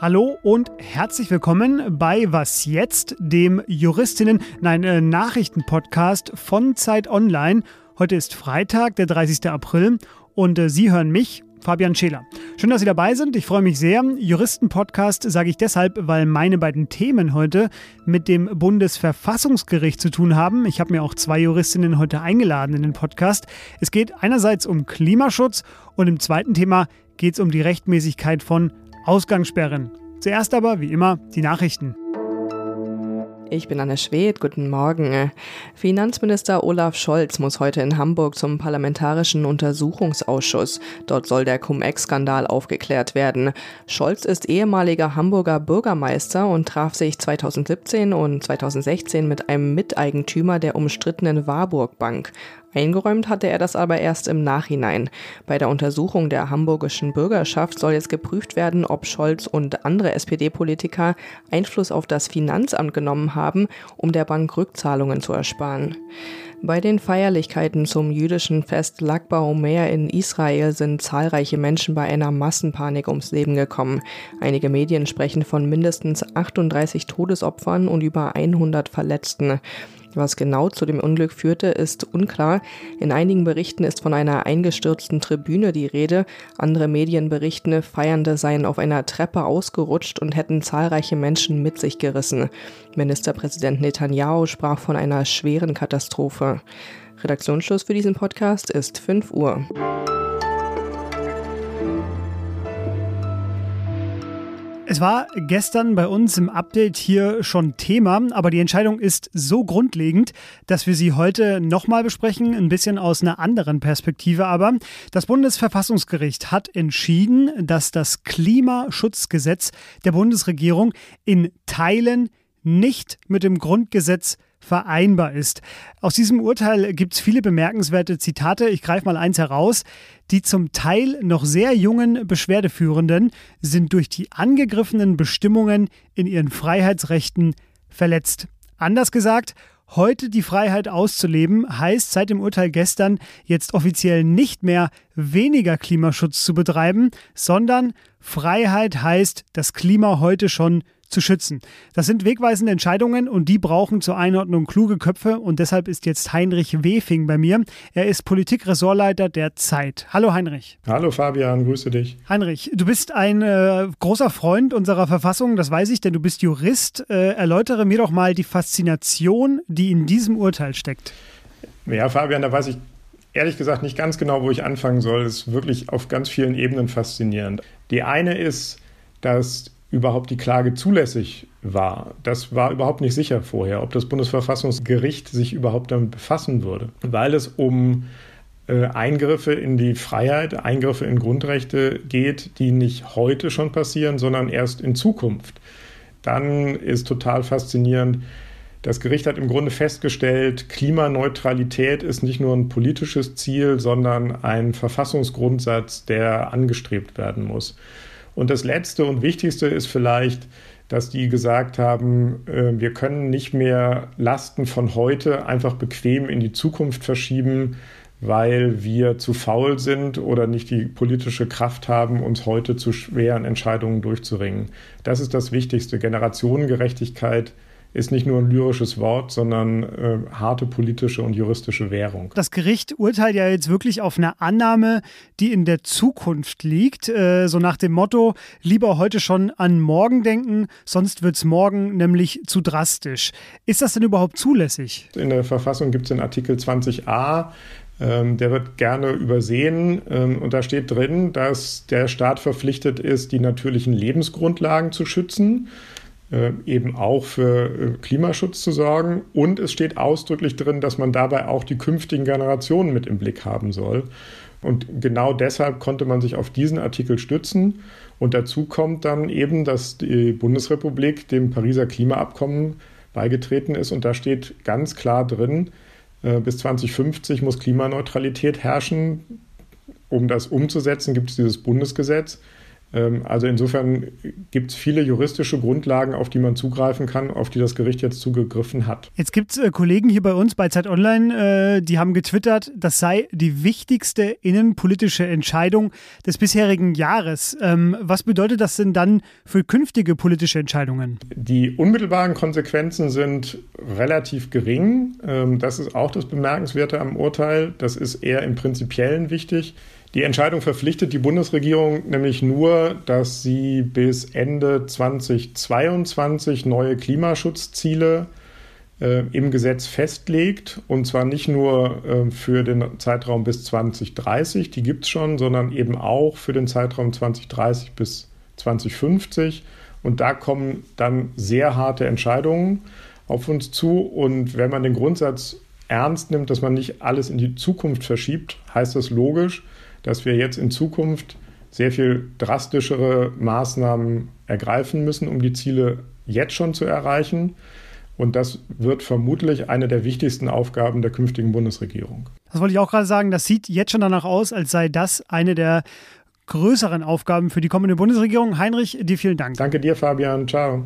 Hallo und herzlich willkommen bei Was jetzt, dem Juristinnen, nein, äh, Nachrichtenpodcast von Zeit Online. Heute ist Freitag, der 30. April und äh, Sie hören mich, Fabian Scheler. Schön, dass Sie dabei sind. Ich freue mich sehr. Juristenpodcast sage ich deshalb, weil meine beiden Themen heute mit dem Bundesverfassungsgericht zu tun haben. Ich habe mir auch zwei Juristinnen heute eingeladen in den Podcast. Es geht einerseits um Klimaschutz und im zweiten Thema geht es um die Rechtmäßigkeit von Ausgangssperren. Zuerst aber, wie immer, die Nachrichten. Ich bin Anne Schwedt, guten Morgen. Finanzminister Olaf Scholz muss heute in Hamburg zum Parlamentarischen Untersuchungsausschuss. Dort soll der Cum-Ex-Skandal aufgeklärt werden. Scholz ist ehemaliger Hamburger Bürgermeister und traf sich 2017 und 2016 mit einem Miteigentümer der umstrittenen Warburg Bank. Eingeräumt hatte er das aber erst im Nachhinein. Bei der Untersuchung der hamburgischen Bürgerschaft soll jetzt geprüft werden, ob Scholz und andere SPD-Politiker Einfluss auf das Finanzamt genommen haben, um der Bank Rückzahlungen zu ersparen. Bei den Feierlichkeiten zum jüdischen Fest Lag BaOmer in Israel sind zahlreiche Menschen bei einer Massenpanik ums Leben gekommen. Einige Medien sprechen von mindestens 38 Todesopfern und über 100 Verletzten. Was genau zu dem Unglück führte, ist unklar. In einigen Berichten ist von einer eingestürzten Tribüne die Rede. Andere Medien berichten, Feiernde seien auf einer Treppe ausgerutscht und hätten zahlreiche Menschen mit sich gerissen. Ministerpräsident Netanyahu sprach von einer schweren Katastrophe. Redaktionsschluss für diesen Podcast ist 5 Uhr. Es war gestern bei uns im Update hier schon Thema, aber die Entscheidung ist so grundlegend, dass wir sie heute nochmal besprechen, ein bisschen aus einer anderen Perspektive. Aber das Bundesverfassungsgericht hat entschieden, dass das Klimaschutzgesetz der Bundesregierung in Teilen nicht mit dem Grundgesetz vereinbar ist. Aus diesem Urteil gibt es viele bemerkenswerte Zitate. Ich greife mal eins heraus. Die zum Teil noch sehr jungen Beschwerdeführenden sind durch die angegriffenen Bestimmungen in ihren Freiheitsrechten verletzt. Anders gesagt, Heute die Freiheit auszuleben heißt seit dem Urteil gestern jetzt offiziell nicht mehr weniger Klimaschutz zu betreiben, sondern Freiheit heißt, das Klima heute schon zu schützen. Das sind wegweisende Entscheidungen und die brauchen zur Einordnung kluge Köpfe und deshalb ist jetzt Heinrich Wefing bei mir. Er ist Politikressortleiter der Zeit. Hallo Heinrich. Hallo Fabian, grüße dich. Heinrich, du bist ein äh, großer Freund unserer Verfassung, das weiß ich, denn du bist Jurist. Äh, erläutere mir doch mal die Faszination, die in diesem Urteil steckt. Ja, Fabian, da weiß ich ehrlich gesagt nicht ganz genau, wo ich anfangen soll. Es ist wirklich auf ganz vielen Ebenen faszinierend. Die eine ist, dass überhaupt die Klage zulässig war. Das war überhaupt nicht sicher vorher, ob das Bundesverfassungsgericht sich überhaupt damit befassen würde, weil es um äh, Eingriffe in die Freiheit, Eingriffe in Grundrechte geht, die nicht heute schon passieren, sondern erst in Zukunft. Dann ist total faszinierend, das Gericht hat im Grunde festgestellt, Klimaneutralität ist nicht nur ein politisches Ziel, sondern ein Verfassungsgrundsatz, der angestrebt werden muss. Und das Letzte und Wichtigste ist vielleicht, dass die gesagt haben, äh, wir können nicht mehr Lasten von heute einfach bequem in die Zukunft verschieben, weil wir zu faul sind oder nicht die politische Kraft haben, uns heute zu schweren Entscheidungen durchzuringen. Das ist das Wichtigste. Generationengerechtigkeit ist nicht nur ein lyrisches Wort, sondern äh, harte politische und juristische Währung. Das Gericht urteilt ja jetzt wirklich auf eine Annahme, die in der Zukunft liegt, äh, so nach dem Motto, lieber heute schon an morgen denken, sonst wird es morgen nämlich zu drastisch. Ist das denn überhaupt zulässig? In der Verfassung gibt es den Artikel 20a, ähm, der wird gerne übersehen ähm, und da steht drin, dass der Staat verpflichtet ist, die natürlichen Lebensgrundlagen zu schützen eben auch für äh, Klimaschutz zu sorgen. Und es steht ausdrücklich drin, dass man dabei auch die künftigen Generationen mit im Blick haben soll. Und genau deshalb konnte man sich auf diesen Artikel stützen. Und dazu kommt dann eben, dass die Bundesrepublik dem Pariser Klimaabkommen beigetreten ist. Und da steht ganz klar drin, äh, bis 2050 muss Klimaneutralität herrschen. Um das umzusetzen, gibt es dieses Bundesgesetz also insofern gibt es viele juristische Grundlagen, auf die man zugreifen kann, auf die das Gericht jetzt zugegriffen hat. Jetzt gibt es äh, Kollegen hier bei uns bei Zeit Online, äh, die haben getwittert, das sei die wichtigste innenpolitische Entscheidung des bisherigen Jahres. Ähm, was bedeutet das denn dann für künftige politische Entscheidungen? Die unmittelbaren Konsequenzen sind relativ gering. Ähm, das ist auch das Bemerkenswerte am Urteil. Das ist eher im Prinzipiellen wichtig. Die Entscheidung verpflichtet die Bundesregierung nämlich nur, dass sie bis Ende 2022 neue Klimaschutzziele äh, im Gesetz festlegt. Und zwar nicht nur äh, für den Zeitraum bis 2030, die gibt es schon, sondern eben auch für den Zeitraum 2030 bis 2050. Und da kommen dann sehr harte Entscheidungen auf uns zu. Und wenn man den Grundsatz ernst nimmt, dass man nicht alles in die Zukunft verschiebt, heißt das logisch, dass wir jetzt in Zukunft sehr viel drastischere Maßnahmen ergreifen müssen, um die Ziele jetzt schon zu erreichen. Und das wird vermutlich eine der wichtigsten Aufgaben der künftigen Bundesregierung. Das wollte ich auch gerade sagen. Das sieht jetzt schon danach aus, als sei das eine der größeren Aufgaben für die kommende Bundesregierung. Heinrich, dir vielen Dank. Danke dir, Fabian. Ciao.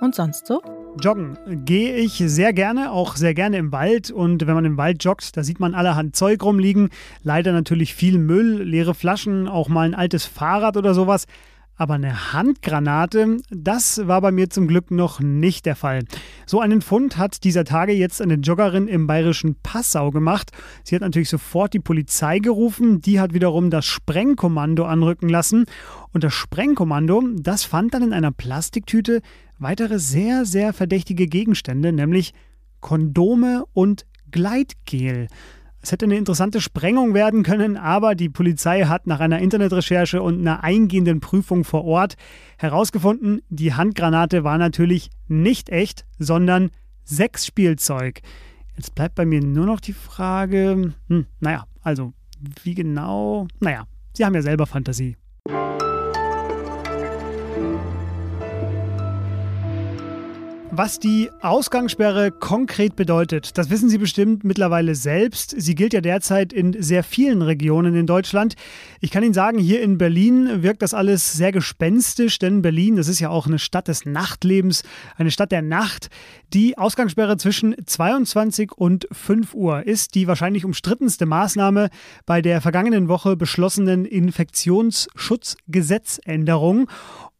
Und sonst so? Joggen gehe ich sehr gerne, auch sehr gerne im Wald. Und wenn man im Wald joggt, da sieht man allerhand Zeug rumliegen. Leider natürlich viel Müll, leere Flaschen, auch mal ein altes Fahrrad oder sowas. Aber eine Handgranate, das war bei mir zum Glück noch nicht der Fall. So einen Fund hat dieser Tage jetzt eine Joggerin im bayerischen Passau gemacht. Sie hat natürlich sofort die Polizei gerufen, die hat wiederum das Sprengkommando anrücken lassen. Und das Sprengkommando, das fand dann in einer Plastiktüte weitere sehr, sehr verdächtige Gegenstände, nämlich Kondome und Gleitgel. Es hätte eine interessante Sprengung werden können, aber die Polizei hat nach einer Internetrecherche und einer eingehenden Prüfung vor Ort herausgefunden, die Handgranate war natürlich nicht echt, sondern Sexspielzeug. Jetzt bleibt bei mir nur noch die Frage, hm, naja, also wie genau? Naja, Sie haben ja selber Fantasie. Was die Ausgangssperre konkret bedeutet, das wissen Sie bestimmt mittlerweile selbst. Sie gilt ja derzeit in sehr vielen Regionen in Deutschland. Ich kann Ihnen sagen, hier in Berlin wirkt das alles sehr gespenstisch, denn Berlin, das ist ja auch eine Stadt des Nachtlebens, eine Stadt der Nacht. Die Ausgangssperre zwischen 22 und 5 Uhr ist die wahrscheinlich umstrittenste Maßnahme bei der vergangenen Woche beschlossenen Infektionsschutzgesetzänderung.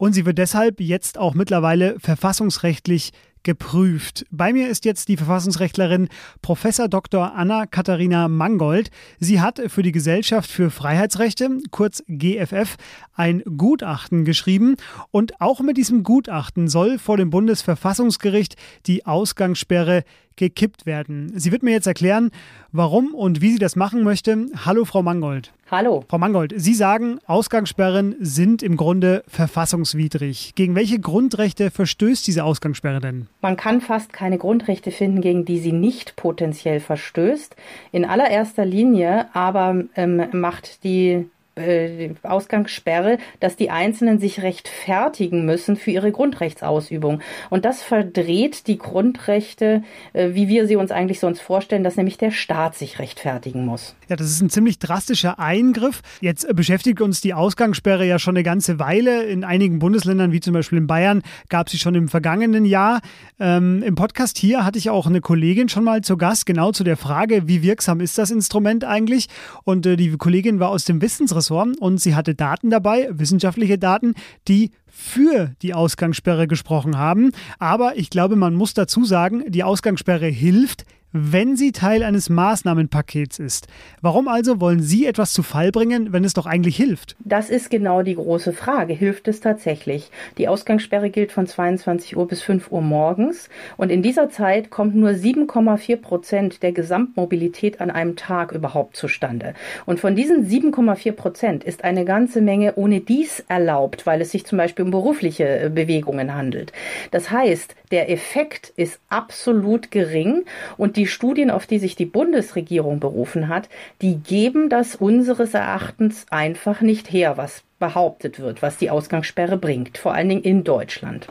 Und sie wird deshalb jetzt auch mittlerweile verfassungsrechtlich geprüft. Bei mir ist jetzt die Verfassungsrechtlerin Professor Dr. Anna Katharina Mangold. Sie hat für die Gesellschaft für Freiheitsrechte, kurz GFF, ein Gutachten geschrieben und auch mit diesem Gutachten soll vor dem Bundesverfassungsgericht die Ausgangssperre gekippt werden. Sie wird mir jetzt erklären, warum und wie sie das machen möchte. Hallo, Frau Mangold. Hallo. Frau Mangold, Sie sagen, Ausgangssperren sind im Grunde verfassungswidrig. Gegen welche Grundrechte verstößt diese Ausgangssperre denn? Man kann fast keine Grundrechte finden, gegen die sie nicht potenziell verstößt. In allererster Linie aber ähm, macht die äh, Ausgangssperre, dass die Einzelnen sich rechtfertigen müssen für ihre Grundrechtsausübung. Und das verdreht die Grundrechte, äh, wie wir sie uns eigentlich sonst vorstellen, dass nämlich der Staat sich rechtfertigen muss. Ja, das ist ein ziemlich drastischer Eingriff. Jetzt beschäftigt uns die Ausgangssperre ja schon eine ganze Weile. In einigen Bundesländern, wie zum Beispiel in Bayern, gab sie schon im vergangenen Jahr. Ähm, Im Podcast hier hatte ich auch eine Kollegin schon mal zu Gast, genau zu der Frage, wie wirksam ist das Instrument eigentlich? Und äh, die Kollegin war aus dem Wissensressort Ressort und sie hatte Daten dabei, wissenschaftliche Daten, die für die Ausgangssperre gesprochen haben. Aber ich glaube, man muss dazu sagen, die Ausgangssperre hilft, wenn sie Teil eines Maßnahmenpakets ist. Warum also wollen Sie etwas zu Fall bringen, wenn es doch eigentlich hilft? Das ist genau die große Frage. Hilft es tatsächlich? Die Ausgangssperre gilt von 22 Uhr bis 5 Uhr morgens und in dieser Zeit kommt nur 7,4 Prozent der Gesamtmobilität an einem Tag überhaupt zustande. Und von diesen 7,4 Prozent ist eine ganze Menge ohne dies erlaubt, weil es sich zum Beispiel um berufliche äh, Bewegungen handelt. Das heißt, der Effekt ist absolut gering und die Studien, auf die sich die Bundesregierung berufen hat, die geben das unseres Erachtens einfach nicht her, was behauptet wird, was die Ausgangssperre bringt, vor allen Dingen in Deutschland.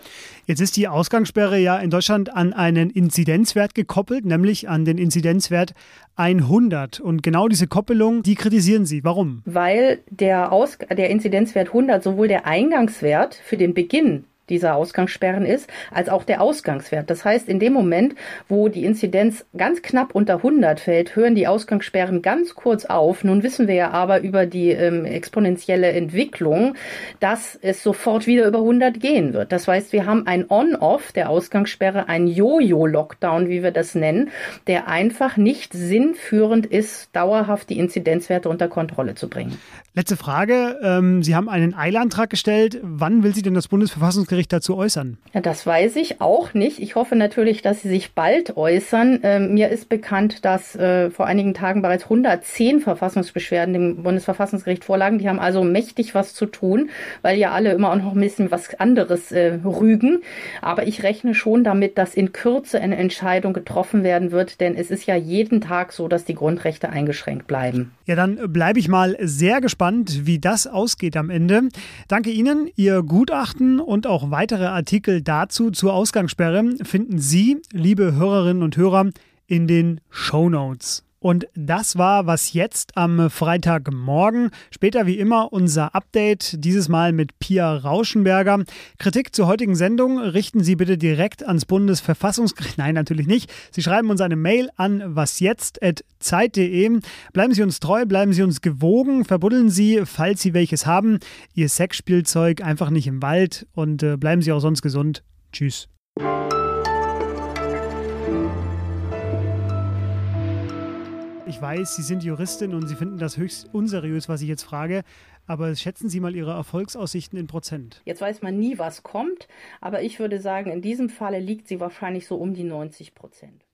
Jetzt ist die Ausgangssperre ja in Deutschland an einen Inzidenzwert gekoppelt, nämlich an den Inzidenzwert 100. Und genau diese Koppelung, die kritisieren Sie. Warum? Weil der, Aus der Inzidenzwert 100 sowohl der Eingangswert für den Beginn dieser Ausgangssperren ist, als auch der Ausgangswert. Das heißt, in dem Moment, wo die Inzidenz ganz knapp unter 100 fällt, hören die Ausgangssperren ganz kurz auf. Nun wissen wir ja aber über die ähm, exponentielle Entwicklung, dass es sofort wieder über 100 gehen wird. Das heißt, wir haben ein On-Off der Ausgangssperre, ein Jojo-Lockdown, wie wir das nennen, der einfach nicht sinnführend ist, dauerhaft die Inzidenzwerte unter Kontrolle zu bringen. Letzte Frage. Ähm, Sie haben einen Eilantrag gestellt. Wann will Sie denn das Bundesverfassungsgericht Bundesgericht dazu äußern? Ja, das weiß ich auch nicht. Ich hoffe natürlich, dass Sie sich bald äußern. Ähm, mir ist bekannt, dass äh, vor einigen Tagen bereits 110 Verfassungsbeschwerden dem Bundesverfassungsgericht vorlagen. Die haben also mächtig was zu tun, weil ja alle immer auch noch ein bisschen was anderes äh, rügen. Aber ich rechne schon damit, dass in Kürze eine Entscheidung getroffen werden wird, denn es ist ja jeden Tag so, dass die Grundrechte eingeschränkt bleiben. Ja, dann bleibe ich mal sehr gespannt, wie das ausgeht am Ende. Danke Ihnen, Ihr Gutachten und auch weitere Artikel dazu zur Ausgangssperre finden Sie, liebe Hörerinnen und Hörer, in den Show Notes. Und das war was jetzt am Freitagmorgen. Später wie immer unser Update, dieses Mal mit Pia Rauschenberger. Kritik zur heutigen Sendung richten Sie bitte direkt ans Bundesverfassungsgericht. Nein, natürlich nicht. Sie schreiben uns eine Mail an wasjetzt.zeit.de. Bleiben Sie uns treu, bleiben Sie uns gewogen, verbuddeln Sie, falls Sie welches haben, Ihr Sexspielzeug einfach nicht im Wald und äh, bleiben Sie auch sonst gesund. Tschüss. Ich weiß, Sie sind Juristin und Sie finden das höchst unseriös, was ich jetzt frage. Aber schätzen Sie mal Ihre Erfolgsaussichten in Prozent. Jetzt weiß man nie, was kommt. Aber ich würde sagen, in diesem Falle liegt sie wahrscheinlich so um die 90 Prozent.